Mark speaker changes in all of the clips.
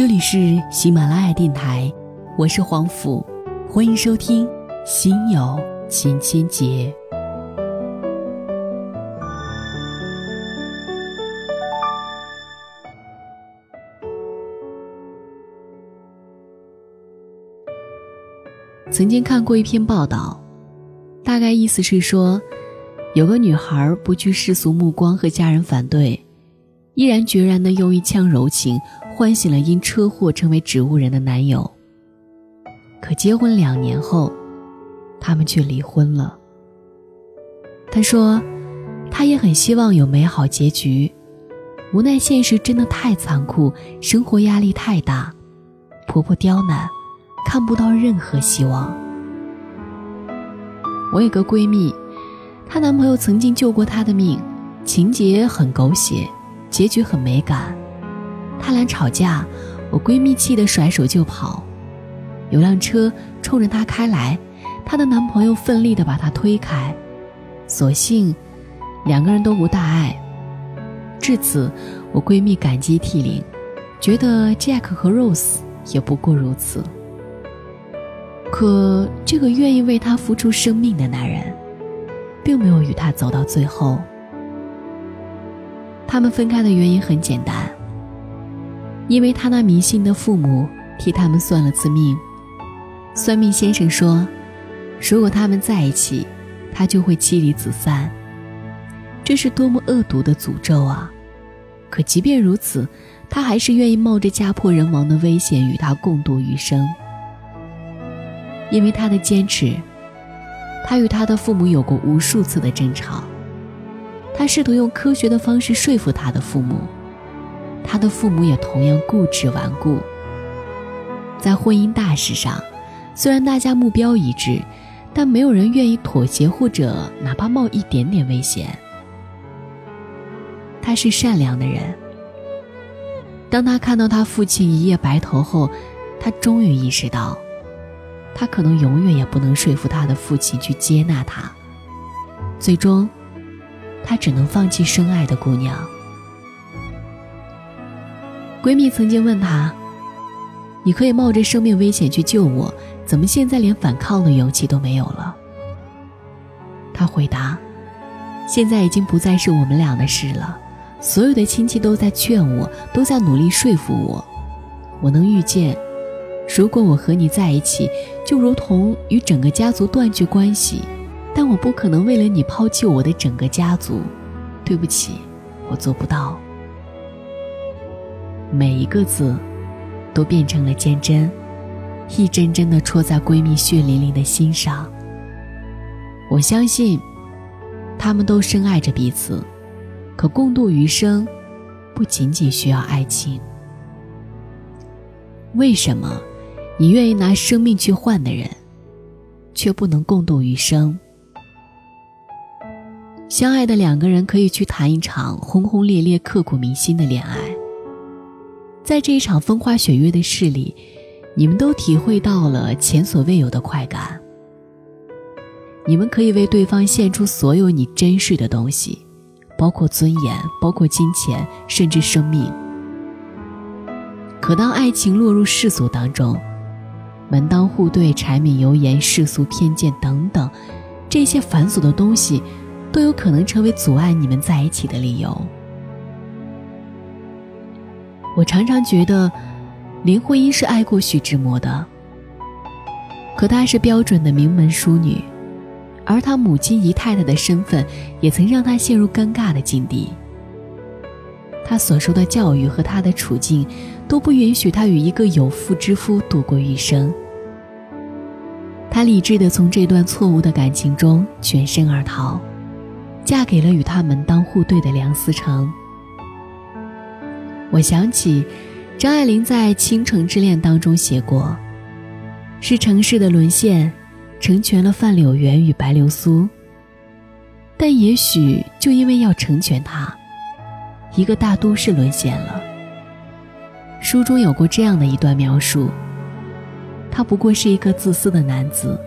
Speaker 1: 这里是喜马拉雅电台，我是黄甫，欢迎收听《心有千千结》。曾经看过一篇报道，大概意思是说，有个女孩不惧世俗目光和家人反对，毅然决然的用一腔柔情唤醒了因车祸成为植物人的男友。可结婚两年后，他们却离婚了。她说，她也很希望有美好结局，无奈现实真的太残酷，生活压力太大，婆婆刁难。看不到任何希望。我有个闺蜜，她男朋友曾经救过她的命，情节很狗血，结局很美感。他俩吵架，我闺蜜气得甩手就跑。有辆车冲着她开来，她的男朋友奋力地把她推开，所幸两个人都无大碍。至此，我闺蜜感激涕零，觉得 Jack 和 Rose 也不过如此。可这个愿意为她付出生命的男人，并没有与她走到最后。他们分开的原因很简单，因为他那迷信的父母替他们算了次命。算命先生说，如果他们在一起，他就会妻离子散。这是多么恶毒的诅咒啊！可即便如此，他还是愿意冒着家破人亡的危险与他共度余生。因为他的坚持，他与他的父母有过无数次的争吵。他试图用科学的方式说服他的父母，他的父母也同样固执顽固。在婚姻大事上，虽然大家目标一致，但没有人愿意妥协或者哪怕冒一点点危险。他是善良的人。当他看到他父亲一夜白头后，他终于意识到。他可能永远也不能说服他的父亲去接纳他，最终，他只能放弃深爱的姑娘。闺蜜曾经问他：“你可以冒着生命危险去救我，怎么现在连反抗的勇气都没有了？”他回答：“现在已经不再是我们俩的事了，所有的亲戚都在劝我，都在努力说服我，我能预见。”如果我和你在一起，就如同与整个家族断绝关系，但我不可能为了你抛弃我的整个家族。对不起，我做不到。每一个字，都变成了尖针，一针针的戳在闺蜜血淋淋的心上。我相信，他们都深爱着彼此，可共度余生，不仅仅需要爱情。为什么？你愿意拿生命去换的人，却不能共度余生。相爱的两个人可以去谈一场轰轰烈烈、刻骨铭心的恋爱，在这一场风花雪月的事里，你们都体会到了前所未有的快感。你们可以为对方献出所有你珍视的东西，包括尊严，包括金钱，甚至生命。可当爱情落入世俗当中，门当户对、柴米油盐、世俗偏见等等，这些繁琐的东西，都有可能成为阻碍你们在一起的理由。我常常觉得，林徽因是爱过徐志摩的，可她是标准的名门淑女，而她母亲姨太太的身份，也曾让她陷入尴尬的境地。她所受的教育和她的处境，都不允许她与一个有妇之夫度过余生。她理智地从这段错误的感情中全身而逃，嫁给了与她门当户对的梁思成。我想起，张爱玲在《倾城之恋》当中写过：“是城市的沦陷，成全了范柳原与白流苏。但也许就因为要成全他。”一个大都市沦陷了。书中有过这样的一段描述：他不过是一个自私的男子，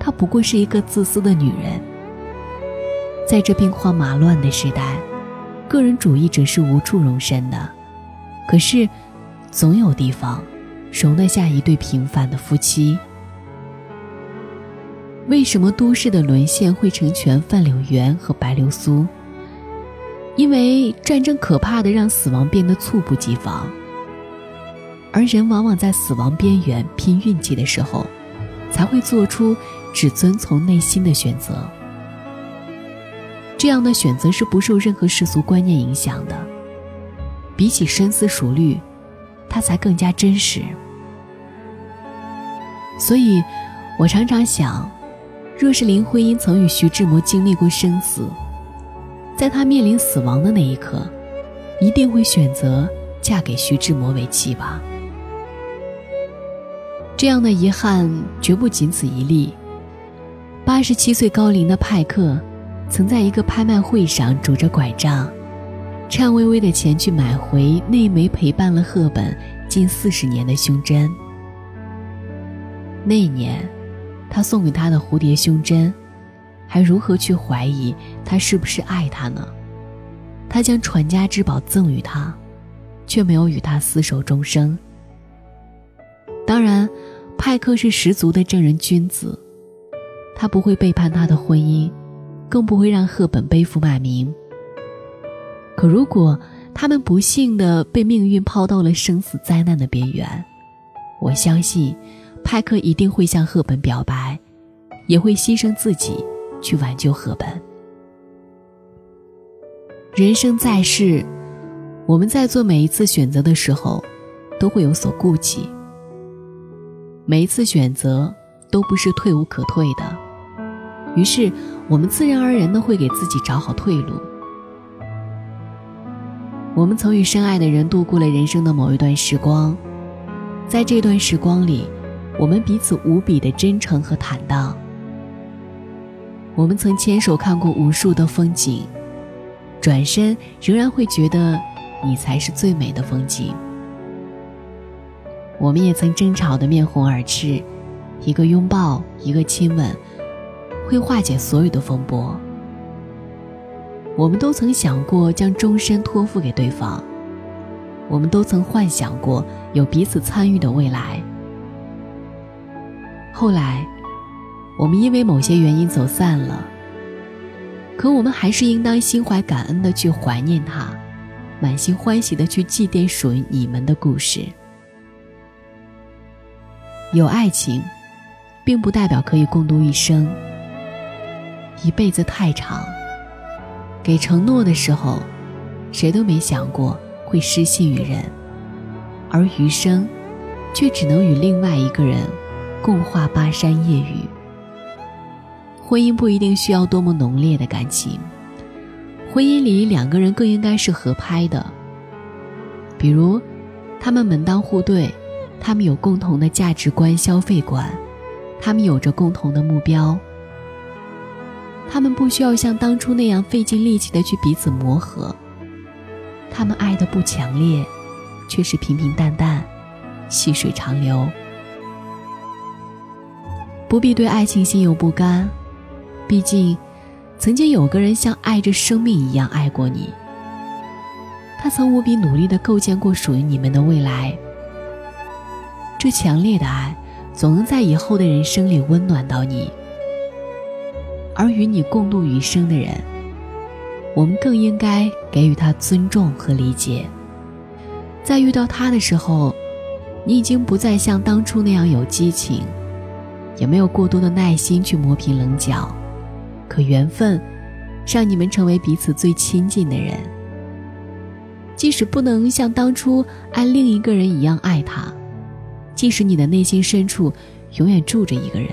Speaker 1: 他不过是一个自私的女人。在这兵荒马乱的时代，个人主义者是无处容身的。可是，总有地方容得下一对平凡的夫妻。为什么都市的沦陷会成全范柳园和白流苏？因为战争可怕的让死亡变得猝不及防，而人往往在死亡边缘拼运气的时候，才会做出只遵从内心的选择。这样的选择是不受任何世俗观念影响的，比起深思熟虑，它才更加真实。所以，我常常想。若是林徽因曾与徐志摩经历过生死，在她面临死亡的那一刻，一定会选择嫁给徐志摩为妻吧。这样的遗憾绝不仅此一例。八十七岁高龄的派克，曾在一个拍卖会上拄着拐杖，颤巍巍的前去买回那枚陪伴了赫本近四十年的胸针。那年。他送给她的蝴蝶胸针，还如何去怀疑他是不是爱她呢？他将传家之宝赠予她，却没有与她厮守终生。当然，派克是十足的正人君子，他不会背叛他的婚姻，更不会让赫本背负骂名。可如果他们不幸的被命运抛到了生死灾难的边缘，我相信。派克一定会向赫本表白，也会牺牲自己去挽救赫本。人生在世，我们在做每一次选择的时候，都会有所顾忌。每一次选择都不是退无可退的，于是我们自然而然的会给自己找好退路。我们曾与深爱的人度过了人生的某一段时光，在这段时光里。我们彼此无比的真诚和坦荡。我们曾牵手看过无数的风景，转身仍然会觉得你才是最美的风景。我们也曾争吵得面红耳赤，一个拥抱，一个亲吻，会化解所有的风波。我们都曾想过将终身托付给对方，我们都曾幻想过有彼此参与的未来。后来，我们因为某些原因走散了。可我们还是应当心怀感恩的去怀念他，满心欢喜的去祭奠属于你们的故事。有爱情，并不代表可以共度一生。一辈子太长，给承诺的时候，谁都没想过会失信于人，而余生，却只能与另外一个人。共话巴山夜雨。婚姻不一定需要多么浓烈的感情，婚姻里两个人更应该是合拍的。比如，他们门当户对，他们有共同的价值观、消费观，他们有着共同的目标。他们不需要像当初那样费尽力气的去彼此磨合。他们爱的不强烈，却是平平淡淡，细水长流。不必对爱情心有不甘，毕竟，曾经有个人像爱着生命一样爱过你。他曾无比努力的构建过属于你们的未来。这强烈的爱，总能在以后的人生里温暖到你。而与你共度余生的人，我们更应该给予他尊重和理解。在遇到他的时候，你已经不再像当初那样有激情。也没有过多的耐心去磨平棱角，可缘分让你们成为彼此最亲近的人。即使不能像当初爱另一个人一样爱他，即使你的内心深处永远住着一个人，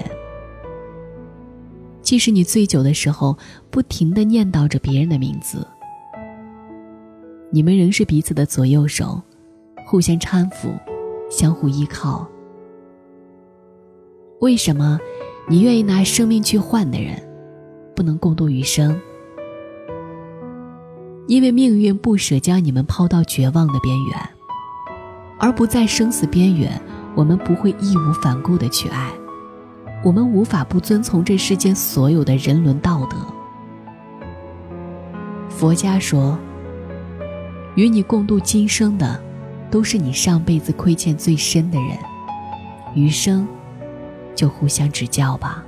Speaker 1: 即使你醉酒的时候不停的念叨着别人的名字，你们仍是彼此的左右手，互相搀扶，相互依靠。为什么，你愿意拿生命去换的人，不能共度余生？因为命运不舍将你们抛到绝望的边缘，而不在生死边缘，我们不会义无反顾的去爱，我们无法不遵从这世间所有的人伦道德。佛家说，与你共度今生的，都是你上辈子亏欠最深的人，余生就互相指教吧。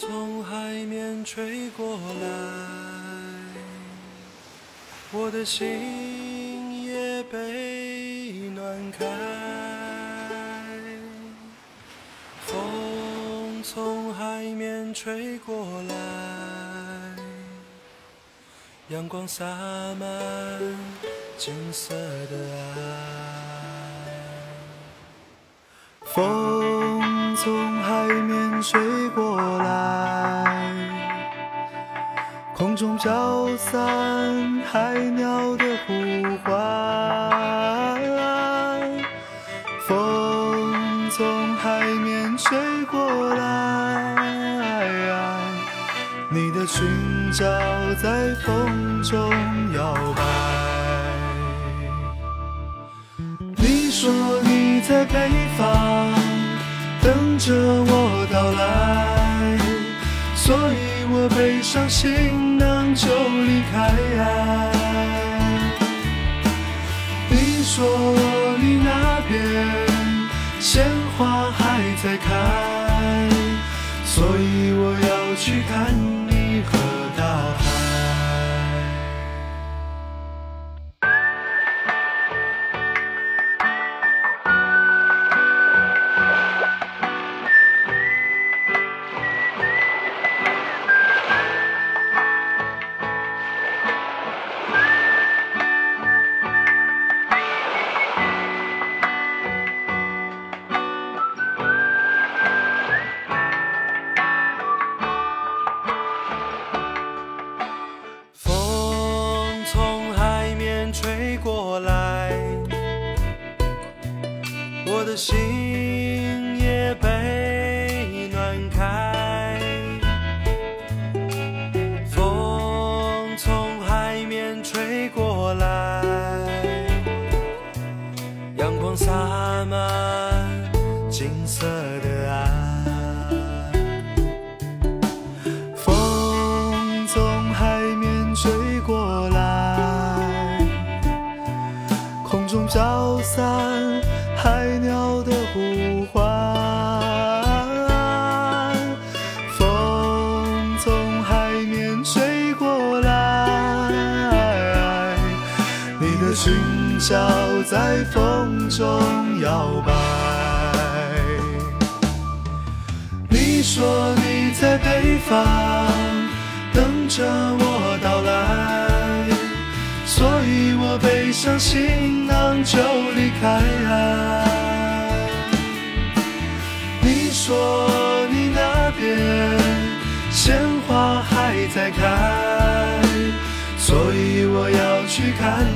Speaker 2: 从海面吹过来，我的心也被暖开。风从海面吹过来，阳光洒满金色的爱。风从海面吹过中飘散海鸟的呼唤。风从海面吹过来，你的裙角在风中摇摆。你说你在北方等着我到来，所以我背上行囊就离开。你说你那边鲜花还在开，所以我要去看你和大海。的心也被暖开。风从海面吹过来，阳光洒满金色的岸。风从海面吹过来，空中飘散海鸟的呼唤。风从海面吹过来，你的裙角在风中摇摆。你说你在北方等着我背上行囊就离开。你说你那边鲜花还在开，所以我要去看